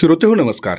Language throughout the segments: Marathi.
श्रोते हो नमस्कार.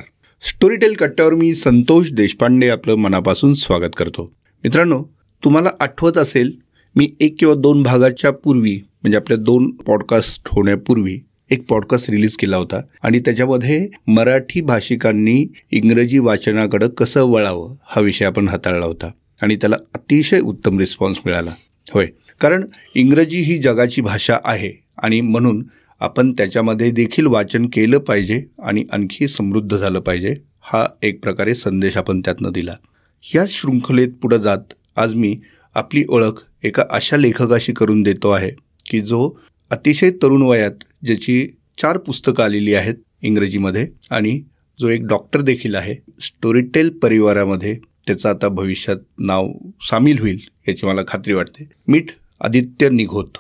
स्टोरीटेल कट्ट्यावर मी संतोष देशपांडे आपलं मनापासून स्वागत करतो. मित्रांनो तुम्हाला आठवत असेल मी एक किंवा दोन भागाच्या पूर्वी म्हणजे आपल्या दोन पॉडकास्ट होण्यापूर्वी एक पॉडकास्ट रिलीज केला होता. आणि त्याच्यामध्ये मराठी भाषिकांनी इंग्रजी वाचनाकडं कसं वळावं हा विषय आपण हाताळला होता. आणि त्याला अतिशय उत्तम रिस्पॉन्स मिळाला. होय. कारण इंग्रजी ही जगाची भाषा आहे. आणि म्हणून आपण त्याच्यामध्ये देखील वाचन केलं पाहिजे आणि आणखी समृद्ध झालं पाहिजे हा एक प्रकारे संदेश आपण त्यातनं दिला. या शृंखलेत पुढं जात आज मी आपली ओळख एका अशा लेखकाशी करून देतो आहे की जो अतिशय तरुण वयात ज्याची चार पुस्तकं आलेली आहेत इंग्रजीमध्ये आणि जो एक डॉक्टर देखील आहे स्टोरीटेल परिवारामध्ये त्याचं आता भविष्यात नाव सामील होईल याची मला खात्री वाटते. मीठ Aditya निघोत.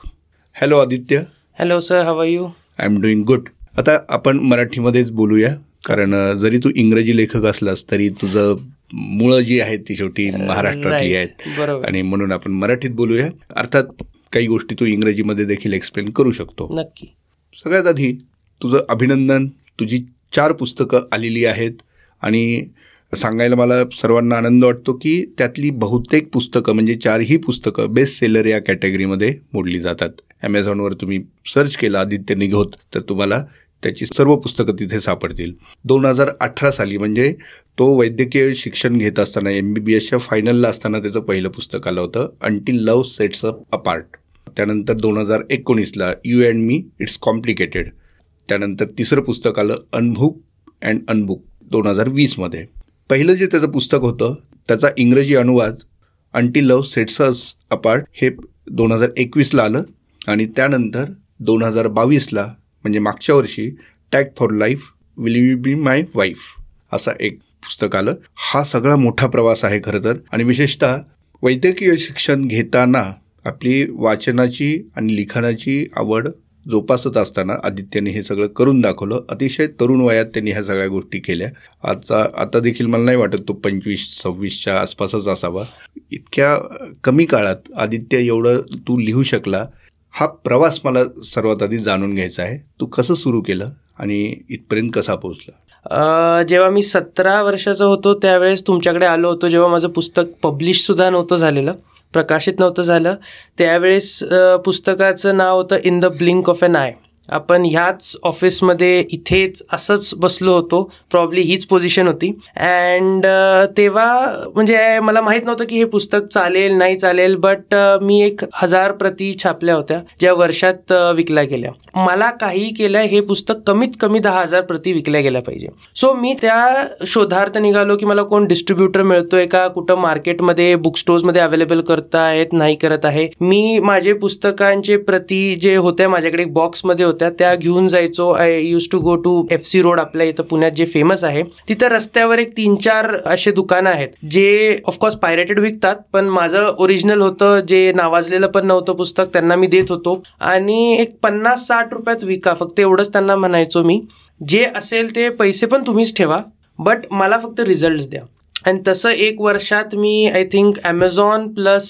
Hello Aditya. Hello sir how you I am doing good आता आपण मराठीमध्येच बोलूया कारण जरी तू इंग्रजी लेखक असलास तरी तुझं मुळं जी आहेत ती शेवटी महाराष्ट्रातली आहेत. आणि म्हणून आपण मराठीत बोलूया. अर्थात काही गोष्टी तू इंग्रजीमध्ये देखील एक्सप्लेन करू शकतो. नक्की. सगळ्यात आधी तुझं अभिनंदन तुझी चार पुस्तकं आलेली आहेत. आणि सांगायला मला सर्वांना आनंद वाटतो की त्यातली बहुतेक पुस्तकं म्हणजे चारही पुस्तकं बेस्ट सेलर या कॅटेगरीमध्ये मोडली जातात. ॲमेझॉनवर तुम्ही सर्च केला आदित्य निघोत तर तुम्हाला त्याची सर्व पुस्तकं तिथे सापडतील. दोन हजार अठरा साली म्हणजे तो वैद्यकीय शिक्षण घेत असताना एम बी बी एसच्या फायनलला असताना त्याचं पहिलं पुस्तक आलं होतं until love sets up apart त्यानंतर दोन हजार एकोणीसला you and me it's complicated त्यानंतर तिसरं पुस्तक आलं अनबुक अँड अनबुक दोन हजार वीसमध्ये पहिलं जे त्याचं पुस्तक होतं त्याचा इंग्रजी अनुवाद अंटी लव्ह सेट्सस अपार्ट हे दोन हजार एकवीसला आलं आणि त्यानंतर दोन हजार बावीसला म्हणजे मागच्या वर्षी tag for life will you be my wife असा एक पुस्तक आलं. हा सगळा मोठा प्रवास आहे खरं तर. आणि विशेषतः वैद्यकीय शिक्षण घेताना आपली वाचनाची आणि लिखाणाची आवड जोपासत असताना आदित्यने हे सगळं करून दाखवलं. अतिशय तरुण वयात त्यांनी ह्या सगळ्या गोष्टी केल्या. आता आता देखील मला नाही वाटत तो पंचवीस सव्वीसच्या आसपासच असावा. इतक्या कमी काळात आदित्य एवढं तू लिहू शकला हा प्रवास मला सर्वात आधी जाणून घ्यायचा आहे. तू कसं सुरू केलं आणि इथपर्यंत कसा पोहोचला? जेव्हा मी सतरा वर्षाचा होतो त्यावेळेस तुमच्याकडे आलो होतो जेव्हा माझं पुस्तक पब्लिशसुद्धा नव्हतं झालेलं प्रकाशित नव्हतं झालं. त्यावेळेस पुस्तकाचं नाव होतं in the blink of an eye आपण ह्याच ऑफिसमध्ये इथेच असंच बसलो होतो. प्रॉब्ली हीच पोझिशन होती. अँड uh, तेव्हा म्हणजे मला माहीत नव्हतं की हे पुस्तक चालेल नाही चालेल बट uh, मी एक हजार प्रती छापल्या होत्या ज्या वर्षात uh, विकल्या गेल्या. मला काही केलं हे पुस्तक कमीत कमी दहा हजार प्रती विकल्या गेल्या पाहिजे. सो मी त्या शोधार्थ निघालो की मला कोण डिस्ट्रीब्युटर मिळतोय का कुठं मार्केटमध्ये बुक स्टोर्समध्ये अवेलेबल करत आहेत नाही करत आहे. मी माझे पुस्तकांचे प्रती जे होत्या माझ्याकडे बॉक्समध्ये होत्या त्या घेऊन जायचो. I used to go to F C road आपल्या इथं पुण्यात जे फेमस आहे. तिथं रस्त्यावर एक तीन चार असे दुकानं आहेत जे ऑफकोर्स पायरेटेड विकतात पण माझं ओरिजिनल होतं जे नावाजलेलं पण नव्हतं पुस्तक त्यांना मी देत होतो. आणि एक पन्नास साठ रुपयात विका फक्त एवढंच त्यांना म्हणायचो मी. जे असेल ते पैसे पण तुम्हीच ठेवा बट मला फक्त रिझल्ट द्या. आणि तसं एक वर्षात मी I think Amazon plus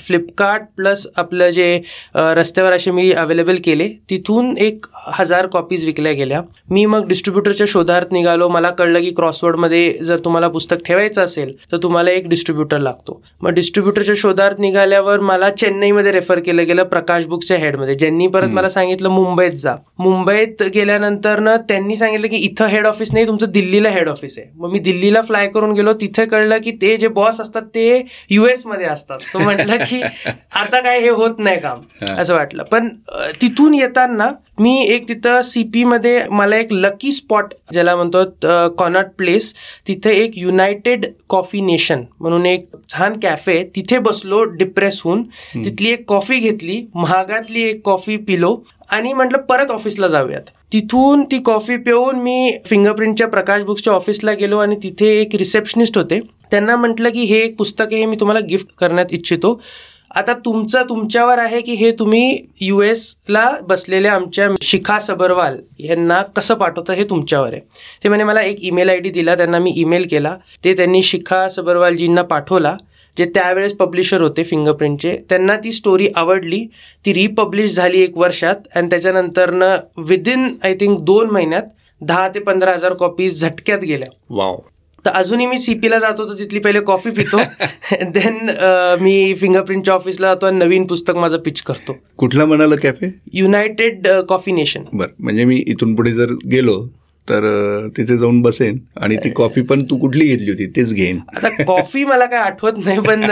Flipkart plus आपलं जे रस्त्यावर असे मी अवेलेबल केले. तिथून एक हजार कॉपीज विकल्या गेल्या. मी मग डिस्ट्रीब्युटरच्या शोधार्थ निघालो. मला कळलं की क्रॉसवर्डमध्ये जर तुम्हाला पुस्तक ठेवायचं असेल तर तुम्हाला एक डिस्ट्रीब्युटर लागतो. मग डिस्ट्रीब्युटरच्या शोधार्थ निघाल्यावर मला चेन्नईमध्ये रेफर केलं गेलं प्रकाश बुकच्या हेडमध्ये ज्यांनी परत मला सांगितलं मुंबईत जा. मुंबईत गेल्यानंतर ना त्यांनी सांगितलं की इथं हेड ऑफिस नाही तुमचं दिल्लीला हेड ऑफिस आहे. मग मी दिल्लीला फ्लाय करून गेलो. तिथे कळलं की ते जे बॉस असतात ते युएसमध्ये असतात. सो म्हटलं की आता काय हे होत नाही काम असं वाटलं. पण तिथून येताना मी एक तिथं सीपी मध्ये मला एक लकी स्पॉट ज्याला म्हणतो कॉनॉट प्लेस तिथे एक युनायटेड कॉफी नेशन म्हणून एक छान कॅफे तिथे बसलो डिप्रेस होऊन. तिथली एक कॉफी घेतली महागातली एक कॉफी पिलो. आणि म्हटलं परत ऑफिसला जाऊयात. तिथून ती कॉफी पिऊन मी फिंगरप्रिंटच्या प्रकाश बुक्सच्या ऑफिसला गेलो आणि तिथे एक रिसेप्शनिस्ट होते. त्यांना म्हटलं की हे एक पुस्तक आहे मी तुम्हाला गिफ्ट करण्यात इच्छितो. आता तुमचं तुमच्यावर आहे की हे तुम्ही यू एसला बसलेल्या आमच्या शिखा सबरवाल यांना कसं पाठवतं हे तुमच्यावर आहे. ते म्हणे मला एक ईमेल आय डी दिला त्यांना मी ईमेल केला. ते त्यांनी शिखा सबरवालजींना पाठवला. जे त्यावेळेस पब्लिशर होते फिंगरप्रिंटचे त्यांना ती स्टोरी आवडली ती रिपब्लिश झाली एक वर्षात आणि त्याच्यानंतरनं विदिन आय थिंक दोन महिन्यात दहा ते पंधरा हजार कॉपीज झटक्यात गेल्या. वाव तर अजूनही मी सीपीला जातो तर तिथली पहिले कॉफी पितो. देन मी फिंगरप्रिंटच्या ऑफिसला जातो आणि नवीन पुस्तक माझं पिच करतो. कुठला म्हणाला कॅफे युनायटेड कॉफी नेशन बरं म्हणजे मी इथून पुढे जर गेलो तर तिथे जाऊन बसेन आणि ती कॉफी पण तू कुठली घेतली होती तेच घेईन. आता कॉफी मला काय आठवत नाही पण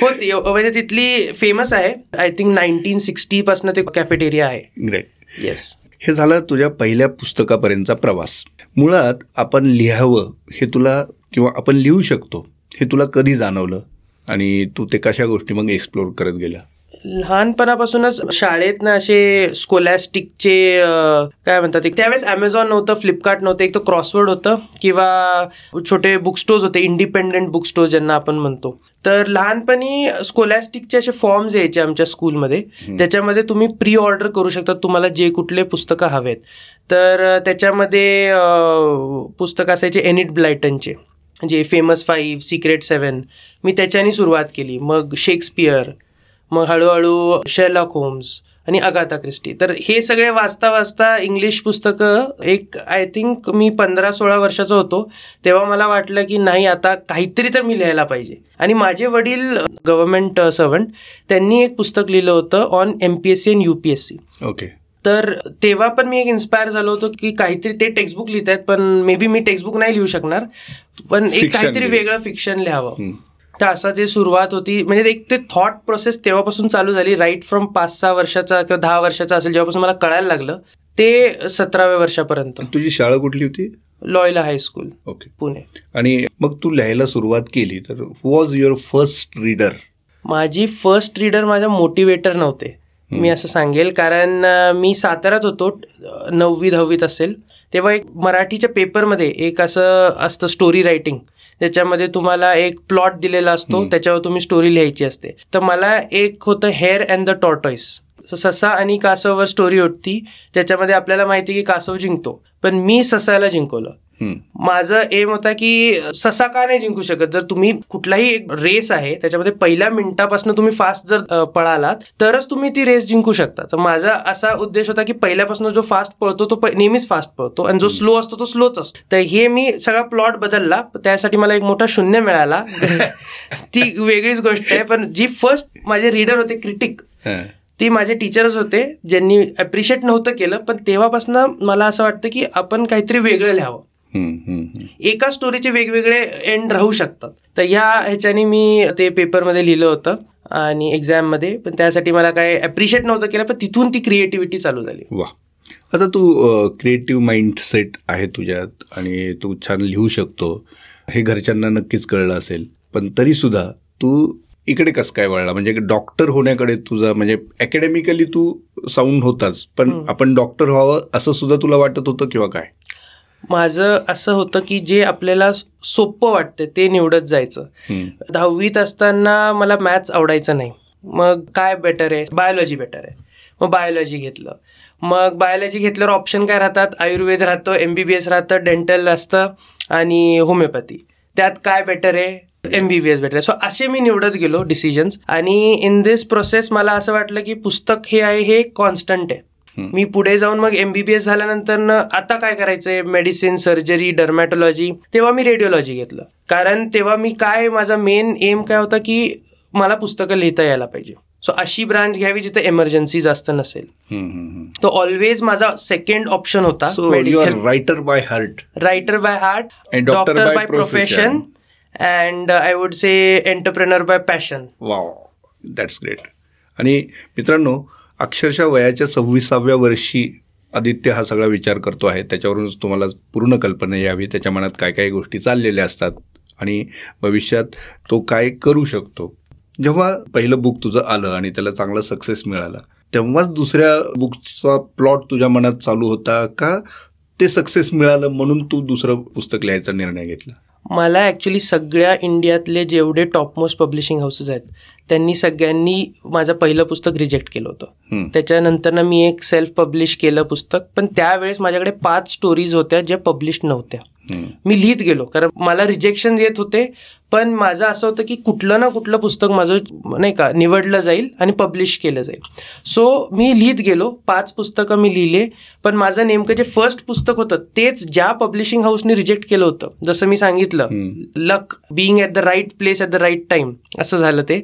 होती. म्हणजे तिथली फेमस आहे. आय थिंक नाईन्टीन सिक्स्टी पासून ते कॅफेटेरिया आहे. ग्रेट येस हे झालं तुझ्या पहिल्या पुस्तकापर्यंतचा प्रवास. मुळात आपण लिहावं हे तुला किंवा आपण लिहू शकतो हे तुला कधी जाणवलं? आणि तू ते कशा गोष्टी मग एक्सप्लोर करत गेला? लहानपणापासूनच शाळेत ना असे स्कोलॅस्टिकचे काय म्हणतात त्यावेळेस अमेझॉन नव्हतं फ्लिपकार्ट नव्हतं एक तर क्रॉसवर्ड होतं किंवा छोटे बुक स्टोर्स होते इंडिपेंडेंट बुक स्टोर्स ज्यांना आपण म्हणतो. तर लहानपणी स्कोलॅस्टिकचे असे फॉर्म्स यायचे आमच्या स्कूलमध्ये त्याच्यामध्ये तुम्ही प्री ऑर्डर करू शकता तुम्हाला जे कुठले पुस्तकं हवेत. तर त्याच्यामध्ये पुस्तकं असायचे एनिट ब्लायटनचे जे फेमस फाईव्ह सिक्रेट सेवन मी त्याच्यानी सुरुवात केली. मग शेक्सपियर मग हळूहळू शेलॉक होम्स आणि अगाथा क्रिस्टी तर हे सगळे वाचता वाचता इंग्लिश पुस्तकं एक आय थिंक मी पंधरा सोळा वर्षाचा होतो तेव्हा मला वाटलं की नाही आता काहीतरी तर मी लिहायला पाहिजे. आणि माझे वडील गव्हर्नमेंट सर्वंट त्यांनी एक पुस्तक लिहिलं होतं on M P S C and U P S C okay तर तेव्हा पण मी एक इन्स्पायर झालो होतो की काहीतरी ते टेक्स्टबुक लिहित आहेत पण मे बी मी टेक्स्टबुक नाही लिहू शकणार पण एक काहीतरी. वेगळं फिक्शन लिहावं. तर असं जे सुरुवात होती. म्हणजे एक ते थॉट प्रोसेस तेव्हापासून चालू झाली. राईट फ्रॉम पाच सहा वर्षाचा किंवा दहा वर्षाचा असेल जेव्हापासून मला कळायला लागलं ते सतराव्या वर्षापर्यंत. तुझी शाळा कुठली होती? Loyola high school okay Pune. आणि मग तू लिहायला सुरुवात केली तर वॉज युअर फर्स्ट रीडर माझी फर्स्ट रीडर माझ्या मोटिवेटर नव्हते. मी असं सांगेल कारण मी साताऱ्यात होतो नववी दहावीत असेल तेव्हा एक मराठीच्या पेपरमध्ये एक असं असतं स्टोरी रायटिंग त्याच्यामध्ये तुम्हाला एक प्लॉट दिलेला असतो त्याच्यावर तुम्ही स्टोरी लिहायची असते. तर मला एक होतं हेअर अँड द टॉर्टॉईस ससा आणि कासववर स्टोरी होती ज्याच्यामध्ये आपल्याला माहिती की कासव जिंकतो. पण मी ससाला जिंकवलं. माझं एम होता की ससा का नाही जिंकू शकत? जर तुम्ही कुठलाही एक रेस आहे त्याच्यामध्ये पहिल्या मिनिटापासून तुम्ही फास्ट जर पळालात तरच तुम्ही ती रेस जिंकू शकता. तर माझा असा उद्देश होता की पहिल्यापासून जो फास्ट पळतो तो नेहमीच फास्ट पळतो आणि जो स्लो असतो तो स्लोच असतो. तर हे मी सगळा प्लॉट बदलला. त्यासाठी मला एक मोठा शून्य मिळाला. ती वेगळीच गोष्ट आहे पण जी फर्स्ट माझे रीडर होते क्रिटिक ती माझे टीचर्स होते ज्यांनी अप्रिशिएट नव्हतं केलं पण तेव्हापासून मला असं वाटतं की आपण काहीतरी वेगळं लिहावं. एका स्टोरीचे वेगवेगळे एंड राहू शकतात. तर ह्या ह्याच्याने मी ते पेपरमध्ये लिहिलं होतं आणि एक्झाममध्ये पण त्यासाठी मला काय अप्रिशिएट नव्हतं केलं पण तिथून ती क्रिएटिव्हिटी चालू झाली. वा आता तू क्रिएटिव्ह माइंडसेट आहे तुझ्यात आणि तू छान लिहू शकतो. हे घरच्यांना नक्कीच कळलं असेल. पण तरी सुद्धा तू इकडे कसं काय वळला? म्हणजे डॉक्टर होण्याकडे तुझा म्हणजे अकॅडमिकली तू साऊंड होताच पण आपण डॉक्टर व्हावं असं सुद्धा तुला वाटत होतं किंवा काय? माझं असं होतं की जे आपल्याला सोपं वाटतं ते निवडत जायचं. दहावीत असताना मला मॅथ्स आवडायचं नाही. मग काय बेटर आहे? बायोलॉजी बेटर आहे. मग बायोलॉजी घेतलं. मग बायोलॉजी घेतल्यावर ऑप्शन काय राहतात? आयुर्वेद राहतं एम बी बी एस राहतं डेंटल असतं आणि होमिओपॅथी त्यात काय बेटर आहे? M B B S better आहे सो असे मी निवडत गेलो डिसिजन्स आणि इन दिस प्रोसेस मला असं वाटलं की पुस्तक हे आहे हे कॉन्स्टंट आहे. मी पुढे जाऊन मग एमबीबीएस झाल्यानंतर आता काय करायचंय? मेडिसिन सर्जरी डर्मॅटॉलॉजी तेव्हा मी रेडिओलॉजी घेतलं. कारण तेव्हा मी काय माझा मेन एम काय होता की मला पुस्तकं लिहिता यायला पाहिजे. सो अशी ब्रांच घ्यावी जिथे एमर्जन्सी जास्त नसेल. तो ऑलवेज माझा सेकंड ऑप्शन होता writer by heart writer by heart doctor by profession and I would say entrepreneur by passion wow that's great आणि मित्रांनो अक्षरशः वयाच्या सव्वीसाव्या वर्षी आदित्य हा सगळा विचार करतो आहे. त्याच्यावरूनच तुम्हाला पूर्ण कल्पना यावी. त्याच्या मनात काय काय गोष्टी चाललेल्या असतात आणि भविष्यात तो काय करू शकतो. जेव्हा पहिलं बुक तुझं आलं आणि त्याला चांगला सक्सेस मिळाला तेव्हाच दुसऱ्या बुकचा प्लॉट तुझ्या मनात चालू होता का ते सक्सेस मिळालं म्हणून तू दुसरं पुस्तक लिहायचा निर्णय घेतला? मला ॲक्च्युली सगळ्या इंडियातले जेवढे टॉपमोस्ट पब्लिशिंग हाऊसेस आहेत त्यांनी सगळ्यांनी माझं पहिलं पुस्तक रिजेक्ट केलं होतं. त्याच्यानंतर ना मी एक सेल्फ पब्लिश केलं पुस्तक पण त्यावेळेस माझ्याकडे पाच स्टोरीज होत्या ज्या पब्लिश नव्हत्या मी लिहित गेलो कारण मला रिजेक्शन येत होते पण माझं असं होतं की कुठलं ना कुठलं पुस्तक माझं नाही का निवडलं जाईल आणि पब्लिश केलं जाईल. सो मी लिहित गेलो पाच पुस्तकं मी लिहिले पण माझं नेमकं जे फर्स्ट पुस्तक होतं तेच ज्या पब्लिशिंग हाऊसने रिजेक्ट केलं होतं जसं मी सांगितलं luck being at the right place at the right time असं झालं ते.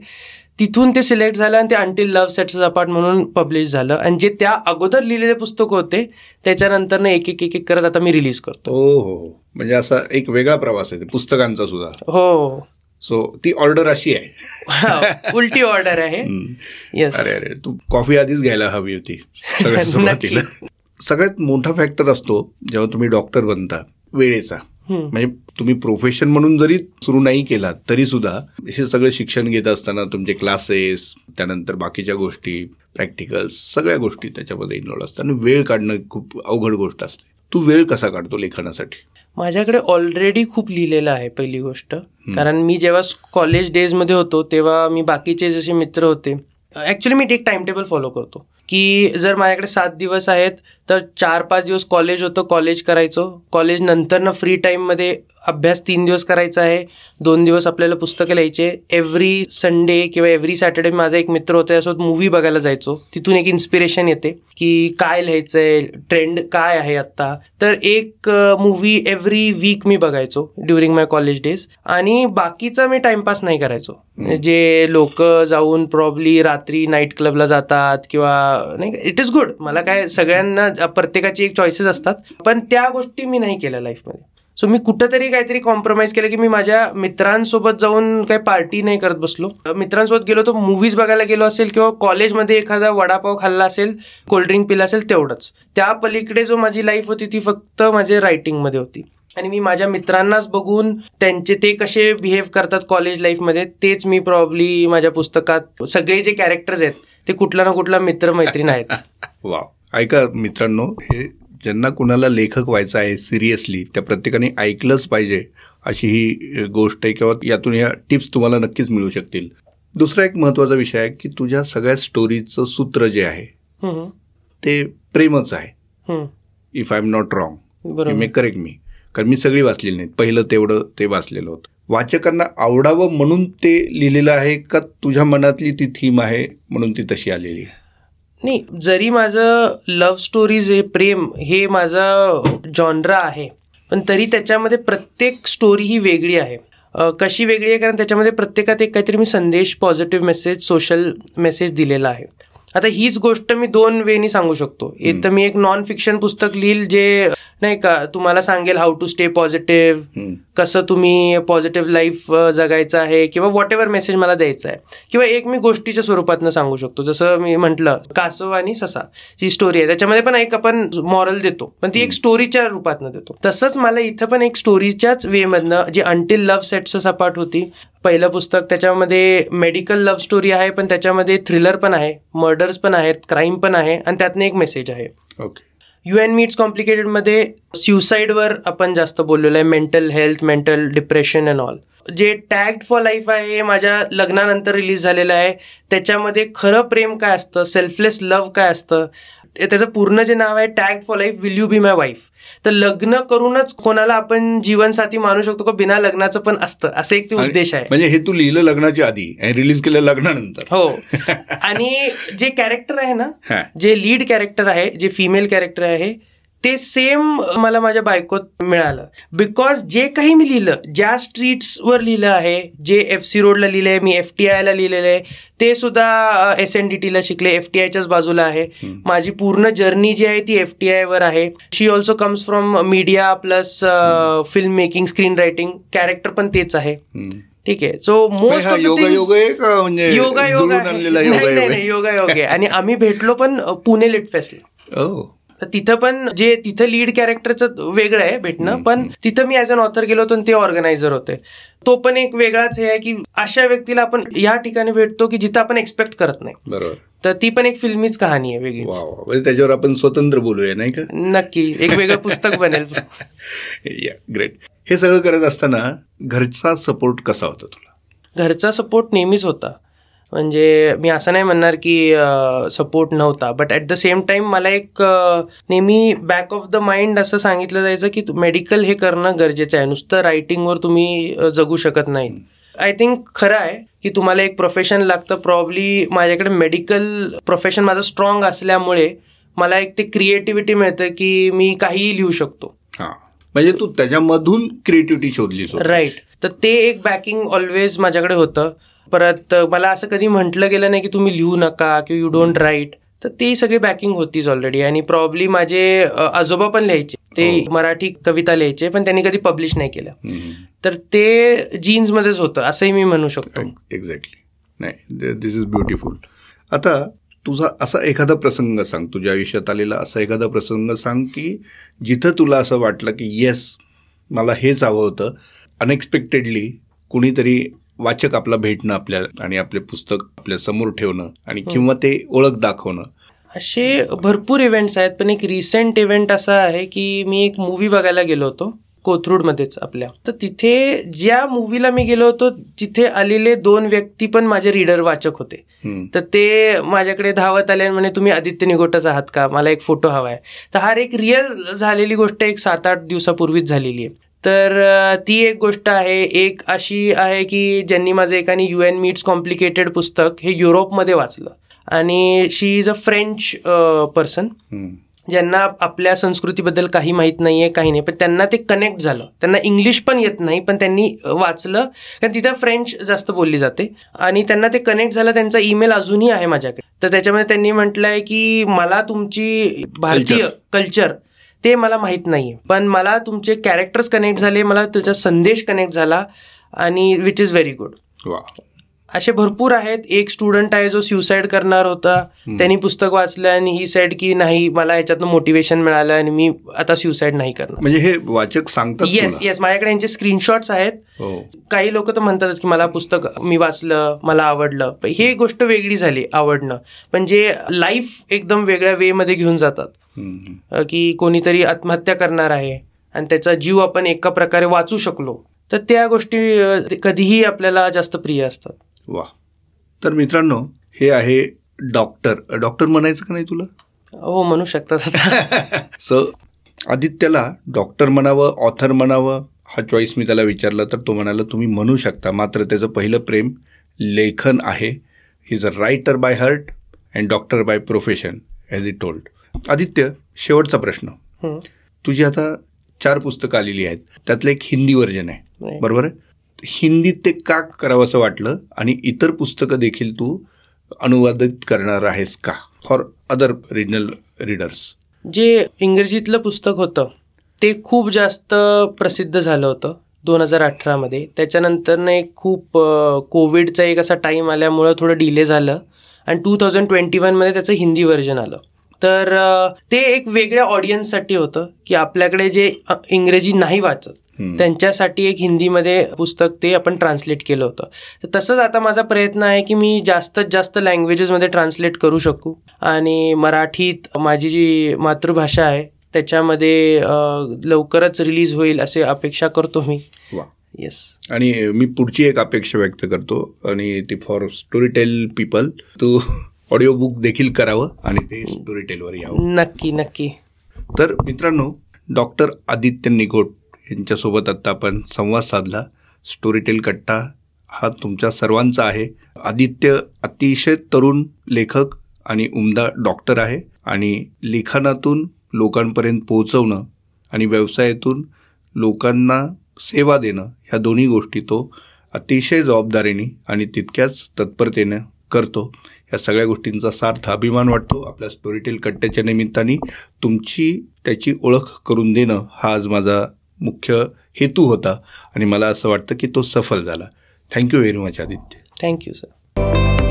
तिथून ते सिलेक्ट झालं आणि ते अंटिल लव्ह सेट्स अपार्ट म्हणून पब्लिश झालं. आणि जे त्या अगोदर लिहिलेले पुस्तक होते त्याच्यानंतर एक एक एक एक करत आता मी रिलीज करतो. हो हो हो. म्हणजे असा एक वेगळा प्रवास आहे पुस्तकांचा सुद्धा. हो. सो ती ऑर्डर अशी आहे. उलटी ऑर्डर आहे. येस अरे अरे तू कॉफी आधीच घ्यायला हवी होती सगळ्यात सुरुवातीला. सगळ्यात मोठा फॅक्टर असतो जेव्हा तुम्ही डॉक्टर बनता वेळेचा. म्हणजे तुम्ही प्रोफेशन म्हणून जरी सुरू नाही केलात तरी सुद्धा हे सगळं शिक्षण घेत असताना तुमचे क्लासेस त्यानंतर बाकीच्या गोष्टी प्रॅक्टिकल्स सगळ्या गोष्टी त्याच्यामध्ये इन्व्हॉल्व असतात. आणि वेळ काढणं खूप अवघड गोष्ट असते. तू वेळ कसा काढतो लेखनासाठी माझ्याकडे ऑलरेडी खूप लिहिलेलं आहे पहिली गोष्ट. कारण मी जेव्हा कॉलेज डेजमध्ये होतो तेव्हा मी बाकीचे जसे मित्र होते ॲक्च्युली मी एक टाइम टेबल फॉलो करतो. की जर माझ्याकडे सात दिवस आहेत तर चार पाच दिवस कॉलेज होतं कॉलेज करायचो. कॉलेज नंतरनं फ्री टाईममध्ये अभ्यास तीन दिवस करायचा आहे दोन दिवस आपल्याला पुस्तकं लिहायचे. एव्हरी संडे किंवा एव्हरी सॅटर्डे माझा एक मित्र होता त्यासोबत मूवी बघायला जायचो. तिथून एक इन्स्पिरेशन येते की काय लिहायचंय ट्रेंड काय आहे आत्ता. तर एक मूवी एव्हरी वीक मी बघायचो ड्युरिंग माय कॉलेज डेज आणि बाकीचा मी टाइमपास नाही करायचो. जे लोक जाऊन प्रॉब्ली रात्री नाईट क्लबला जातात किंवा नाही इट इज गुड मला काय सगळ्यांना प्रत्येकाची एक चॉईसेस असतात. पण त्या गोष्टी मी नाही केल्या लाईफमध्ये सो मी कुठंतरी काहीतरी कॉम्प्रोमाइज केलं की मी माझ्या मित्रांसोबत जाऊन काही पार्टी नाही करत बसलो. मित्रांसोबत गेलो तर मूवीज बघायला गेलो असेल किंवा कॉलेजमध्ये एखादा वडापाव खाल्ला असेल कोल्ड्रिंक पिला असेल तेवढंच. त्या पलीकडे जो माझी लाईफ होती ती फक्त माझ्या रायटिंगमध्ये होती. आणि मी माझ्या मित्रांनाच बघून त्यांचे ते कसे बिहेव करतात कॉलेज लाईफमध्ये तेच मी प्रॉब्ली माझ्या पुस्तकात सगळे जे कॅरेक्टर्स आहेत ते कुठला ना कुठला मित्र मैत्रीण आहेत. वा ऐका मित्रांनो हे ज्यांना कुणाला लेखक व्हायचं आहे सिरियसली त्या प्रत्येकाने ऐकलंच पाहिजे अशी ही गोष्ट आहे किंवा यातून या टिप्स तुम्हाला नक्कीच मिळू शकतील. दुसरा एक महत्त्वाचा विषय आहे की तुझ्या सगळ्या स्टोरीचं सूत्र जे आहे ते प्रेमच आहे. If I am not wrong may correct me कारण मी सगळी वाचलेली नाहीत. पहिलं तेवढं ते वाचलेलं होतं. वाचकांना आवडावं म्हणून ते लिहिलेलं आहे का तुझ्या मनातली ती थीम आहे म्हणून ती तशी आलेली आहे? नाही जरी माझं लव्ह स्टोरीज हे प्रेम हे माझं जॉनरा आहे पण तरी त्याच्यामध्ये प्रत्येक स्टोरी ही वेगळी आहे. कशी वेगळी आहे? कारण त्याच्यामध्ये प्रत्येकात एक काहीतरी मी संदेश पॉझिटिव्ह मेसेज सोशल मेसेज दिलेला आहे. आता हीच गोष्ट मी दोन वेनी सांगू शकतो. एक तर मी एक नॉन फिक्शन पुस्तक लिहिल जे नाही का तुम्हाला सांगेल हाऊ टू स्टे पॉझिटिव्ह. कसं तुम्ही पॉझिटिव्ह लाईफ जगायचं आहे किंवा व्हॉट एव्हर मेसेज मला द्यायचा आहे. किंवा एक मी गोष्टीच्या स्वरूपातनं सांगू शकतो. जसं मी म्हटलं कासव आणि ससा जी स्टोरी आहे. त्याच्यामध्ये पण एक आपण मॉरल देतो पण ती एक स्टोरीच्या रूपातनं देतो. तसंच मला इथं पण एक स्टोरीच्याच वेमधनं जी अंटिल लव्ह सेट्स सपाट होती पहिलं पुस्तक त्याच्यामध्ये मेडिकल लव्ह स्टोरी आहे पण त्याच्यामध्ये थ्रिलर पण आहे मर्डर्स पण आहेत क्राईम पण आहे आणि त्यातनं एक मेसेज आहे. ओके यू एन मीट्स कॉम्प्लिकेटेडमध्ये स्युसाईडवर आपण जास्त बोललेलो आहे mental health mental depression and all जे टॅग्ड फॉर लाईफ आहे हे माझ्या लग्नानंतर रिलीज झालेलं आहे. त्याच्यामध्ये खरं प्रेम काय असतं सेल्फलेस लव्ह काय असतं त्याचं पूर्ण जे नाव आहे tag for life will you be my wife तर लग्न करूनच कोणाला आपण जीवनसाथी मानू शकतो का? बिना लग्नाचं पण असतं. असं एक ते उद्देश आहे. म्हणजे हे तू लिहिलं लग्नाच्या आधी आणि रिलीज केलं लग्नानंतर. हो. आणि जे कॅरेक्टर आहे ना. जे लीड कॅरेक्टर आहे जे फिमेल कॅरेक्टर आहे ते सेम मला माझ्या बायकोत मिळालं. बिकॉज जे काही मी लिहिलं ज्या स्ट्रीट्सवर लिहिलं आहे जे एफ सी रोडला लिहिलं आहे मी एफ टी आयला लिहिलेलं आहे ते सुद्धा एस एन डी टीला शिकले एफ टी आयच्याच बाजूला आहे. माझी पूर्ण जर्नी जी आहे ती एफ टी आयवर आहे. She also comes from media plus film making screen writing character पण तेच आहे. ठीक आहे. सो मोस्ट ऑफ योगा योग योगा योगा. योगा आणि आम्ही भेटलो पण पुणे लिट फेस्टला ओ. तर तिथं पण जे तिथं लीड कॅरेक्टरचं वेगळं आहे भेटणं पण तिथं मी ॲज अन ऑथर गेलो होतो ते ऑर्गनायझर होते. तो पण एक वेगळाच हे आहे की अशा व्यक्तीला आपण या ठिकाणी भेटतो की जिथं आपण एक्सपेक्ट करत नाही. बरोबर. तर ती पण एक फिल्मीच कहाणी आहे वेगळी म्हणजे त्याच्यावर आपण स्वतंत्र बोलूया नाही का? नक्की. एक वेगळं पुस्तक बनेल. या ग्रेट हे सगळं करत असताना घरचा सपोर्ट कसा होता तुला? घरचा सपोर्ट नेहमीच होता. म्हणजे मी असं नाही म्हणणार की सपोर्ट नव्हता. But at the same time मला एक नेहमी बॅक ऑफ द माइंड असं सांगितलं जायचं की मेडिकल हे करणं गरजेचं आहे. नुसतं रायटिंगवर तुम्ही जगू शकत नाही आय थिंक खरं आहे की तुम्हाला एक प्रोफेशन लागतं. प्रॉब्ली माझ्याकडे मेडिकल प्रोफेशन माझं स्ट्रॉंग असल्यामुळे मला एक ते क्रिएटिव्हिटी मिळतं की मी काहीही लिहू शकतो. म्हणजे तू त्याच्यामधून क्रिएटिव्हिटी शोधली राईट तर ते एक बॅकिंग ऑलवेज माझ्याकडे होतं. परत मला असं कधी म्हटलं गेलं नाही की तुम्ही लिहू नका किंवा यू डोंट राईट तर ते सगळी बॅकिंग होतीच ऑलरेडी आणि प्रॉब्ली माझे आजोबा पण लिहायचे. ते हो. मराठी कविता लिहायचे पण त्यांनी कधी पब्लिश नाही केल्या तर ते जीन्समध्येच होतं असंही मी म्हणू शकतो. एक्झॅक्टली नाही दिस इज ब्युटिफुल आता तुझा असा एखादा प्रसंग सांग तुझ्या आयुष्यात आलेला असा एखादा प्रसंग सांग की जिथं तुला असं वाटलं की येस मला हेच हवं होतं. अनएक्सपेक्टेडली कुणीतरी वाचक आपला भेटणं आपल्या आणि आपले पुस्तक आपल्यासमोर ठेवणं आणि हो. किंवा ते ओळख दाखवणं. असे भरपूर इव्हेंट्स आहेत पण एक रिसेंट इव्हेंट असा आहे की मी एक मूवी बघायला गेलो होतो कोथरूडमध्येच आपल्या. तर तिथे ज्या मूवीला मी गेलो होतो तिथे आलेले दोन व्यक्ती पण माझे रीडर वाचक होते. तर ते माझ्याकडे धावत आले म्हणे तुम्ही आदित्य निगोटच आहात का? मला एक फोटो हवा आहे तर हा एक रिअल झालेली गोष्ट एक सात आठ दिवसापूर्वीच झालेली आहे. तर ती एक गोष्ट आहे. एक अशी आहे की ज्यांनी माझं एकाने यू एन मीट्स कॉम्प्लिकेटेड पुस्तक हे युरोपमध्ये वाचलं. आणि she is a French person ज्यांना आपल्या संस्कृतीबद्दल काही माहीत नाही आहे काही नाही. पण त्यांना ते कनेक्ट झालं. त्यांना इंग्लिश पण येत नाही पण त्यांनी वाचलं. कारण तिथं फ्रेंच जास्त बोलली जाते. आणि त्यांना ते कनेक्ट झालं. त्यांचा ईमेल अजूनही आहे माझ्याकडे. तर त्याच्यामध्ये त्यांनी म्हटलंय की मला तुमची भारतीय कल्चर ते मला माहीत नाही पण मला तुमचे कॅरेक्टर्स कनेक्ट झाले मला तुझा संदेश कनेक्ट झाला आणि विच इज व्हेरी गुड असे भरपूर आहेत. एक स्टुडंट आहे जो स्युसाईड करणार होता. त्यांनी पुस्तक वाचलं आणि ही साईड की नाही मला ह्याच्यातनं मोटिवेशन मिळालं आणि मी आता स्युसाईड नाही करणार. म्हणजे हे वाचक सांगतात येस येस माझ्याकडे यांचे स्क्रीनशॉट्स आहेत. हो. काही लोक तर म्हणतातच की मला पुस्तक मी वाचलं मला आवडलं. हे गोष्ट वेगळी झाली आवडणं. म्हणजे लाईफ एकदम वेगळ्या वे मध्ये घेऊन जातात. की कोणीतरी आत्महत्या करणार आहे आणि त्याचा जीव आपण एका प्रकारे वाचू शकलो तर त्या गोष्टी कधीही आपल्याला जास्त प्रिय असतात. वा. तर मित्रांनो हे आहे डॉक्टर. डॉक्टर म्हणायचं का नाही तुला? हो म्हणू शकतात स आदित्यला डॉक्टर म्हणावं ऑथर म्हणावं हा चॉईस मी त्याला विचारला तर तो म्हणाला तुम्ही म्हणू शकता मात्र त्याचं पहिलं प्रेम लेखन आहे. He is a writer by heart and doctor by profession as it told Aditya शेवटचा प्रश्न. तुझी आता चार पुस्तकं आलेली आहेत. त्यातलं एक हिंदी व्हर्जन आहे. बरोबर आहे? हिंदीत ते का करावं असं वाटलं? आणि इतर पुस्तकं देखील तू अनुवादित करणार आहेस का? फॉर अदर रिजनल रीडर्स जे इंग्रजीतलं पुस्तक होतं ते खूप जास्त प्रसिद्ध झालं होतं दोन हजार अठरामध्ये त्याच्यानंतर एक खूप कोविडचा एक असा टाईम आल्यामुळं थोडं डिले झालं. आणि टू थाउजंड ट्वेंटी वनमध्ये त्याचं हिंदी व्हर्जन आलं. तर ते एक वेगळ्या ऑडियन्ससाठी होतं की आपल्याकडे जे इंग्रजी नाही वाचत त्यांच्यासाठी एक हिंदीमध्ये पुस्तक ते आपण ट्रान्सलेट केलं होतं. तर तसंच आता माझा प्रयत्न आहे की मी जास्तीत जास्त लँग्वेजेसमध्ये ट्रान्सलेट करू शकू. आणि मराठीत माझी जी मातृभाषा आहे त्याच्यामध्ये लवकरच रिलीज होईल असे अपेक्षा करतो मी. येस आणि मी पुढची एक अपेक्षा व्यक्त करतो आणि ती फॉर स्टोरी टेल पीपल तू ऑडिओ बुक देखील करावं आणि ते स्टोरी टेलवर यावं. नक्की नक्की. तर मित्रांनो डॉक्टर आदित्य निगोट यांच्यासोबत आत्ता आपण संवाद साधला. स्टोरीटेल कट्टा हा तुमच्या सर्वांचा आहे. आदित्य अतिशय तरुण लेखक आणि उमदा डॉक्टर आहे. आणि लिखाणातून लोकांपर्यंत पोहोचवणं आणि व्यवसायातून लोकांना सेवा देणं ह्या दोन्ही गोष्टी तो अतिशय जबाबदारीने आणि तितक्याच तत्परतेनं करतो. या सगळ्या गोष्टींचा सार्थ अभिमान वाटतो. आपल्या स्टोरीटेल कट्ट्याच्या निमित्ताने तुमची त्याची ओळख करून देणं हा आज माझा मुख्य हेतू होता आणि मला असं वाटतं की तो सफल झाला. Thank you very much Aditya. Thank you sir